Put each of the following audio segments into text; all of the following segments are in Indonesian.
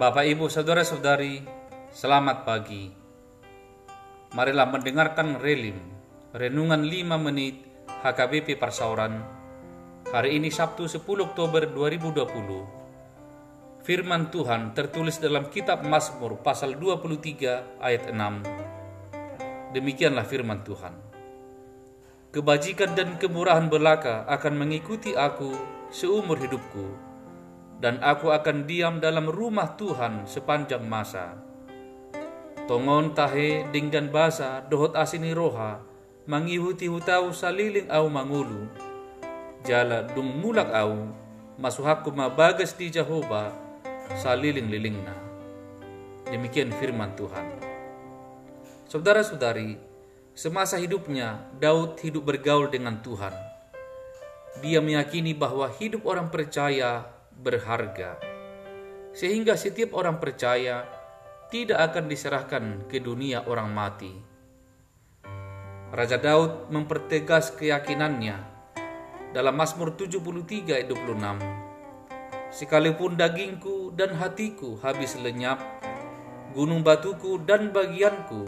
Bapak, Ibu, Saudara-saudari, selamat pagi. Marilah mendengarkan relim, renungan 5 menit HKBP Parsauran. Hari ini Sabtu 10 Oktober 2020. Firman Tuhan tertulis dalam kitab Mazmur pasal 23 ayat 6. Demikianlah firman Tuhan. Kebajikan dan kemurahan belaka akan mengikuti aku seumur hidupku, dan aku akan diam dalam rumah Tuhan sepanjang masa. Tongon tahe dinggan basa dohot asini roha, mangihuti hutau saliling au mangulu. Jala dung mulak au, masuhaku mabagas di Jehovah, saliling lilingna. Demikian firman Tuhan. Saudara-saudari, semasa hidupnya Daud hidup bergaul dengan Tuhan. Dia meyakini bahwa hidup orang percaya berharga, sehingga setiap orang percaya tidak akan diserahkan ke dunia orang mati. Raja Daud mempertegas keyakinannya dalam Mazmur 73 ayat 26. Sekalipun dagingku dan hatiku habis lenyap, gunung batuku dan bagianku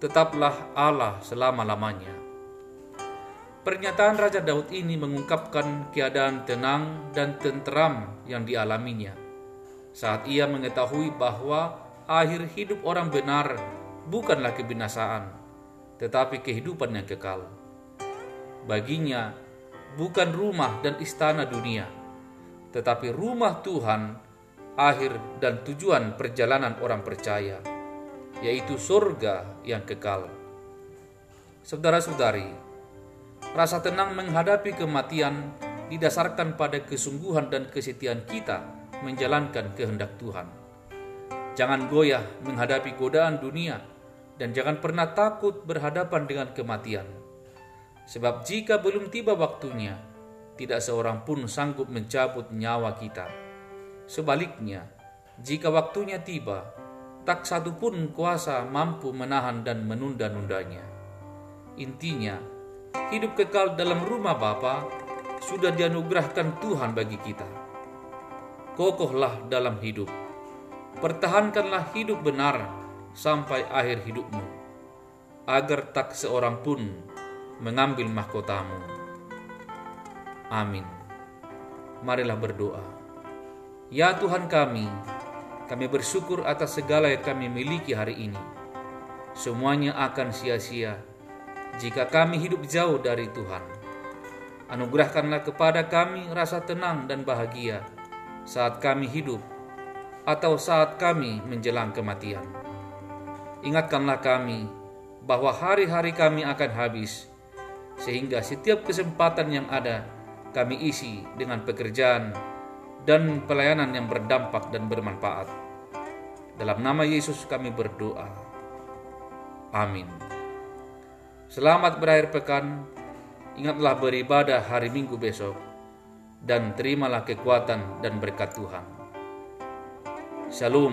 tetaplah Allah selama-lamanya. Pernyataan Raja Daud ini mengungkapkan keadaan tenang dan tentram yang dialaminya saat ia mengetahui bahwa akhir hidup orang benar bukanlah kebinasaan, tetapi kehidupan yang kekal. Baginya, bukan rumah dan istana dunia, tetapi rumah Tuhan, akhir dan tujuan perjalanan orang percaya, yaitu surga yang kekal. Saudara-saudari, rasa tenang menghadapi kematian didasarkan pada kesungguhan dan kesetiaan kita menjalankan kehendak Tuhan. Jangan goyah menghadapi godaan dunia dan jangan pernah takut berhadapan dengan kematian. Sebab jika belum tiba waktunya, tidak seorang pun sanggup mencabut nyawa kita. Sebaliknya, jika waktunya tiba, tak satu pun kuasa mampu menahan dan menunda-nundanya. Intinya, hidup kekal dalam rumah Bapa sudah dianugerahkan Tuhan bagi kita. Kokohlah dalam hidup pertahankanlah hidup benar sampai akhir hidupmu, agar tak seorang pun mengambil mahkotamu. Amin. Marilah berdoa. Ya Tuhan kami, kami bersyukur atas segala yang kami miliki hari ini. Semuanya akan sia-sia jika kami hidup jauh dari Tuhan. Anugerahkanlah kepada kami rasa tenang dan bahagia saat kami hidup atau saat kami menjelang kematian. Ingatkanlah kami bahwa hari-hari kami akan habis, sehingga setiap kesempatan yang ada kami isi dengan pekerjaan dan pelayanan yang berdampak dan bermanfaat. Dalam nama Yesus kami berdoa. Amin. Selamat berakhir pekan. Ingatlah beribadah hari Minggu besok dan terimalah kekuatan dan berkat Tuhan. Shalom.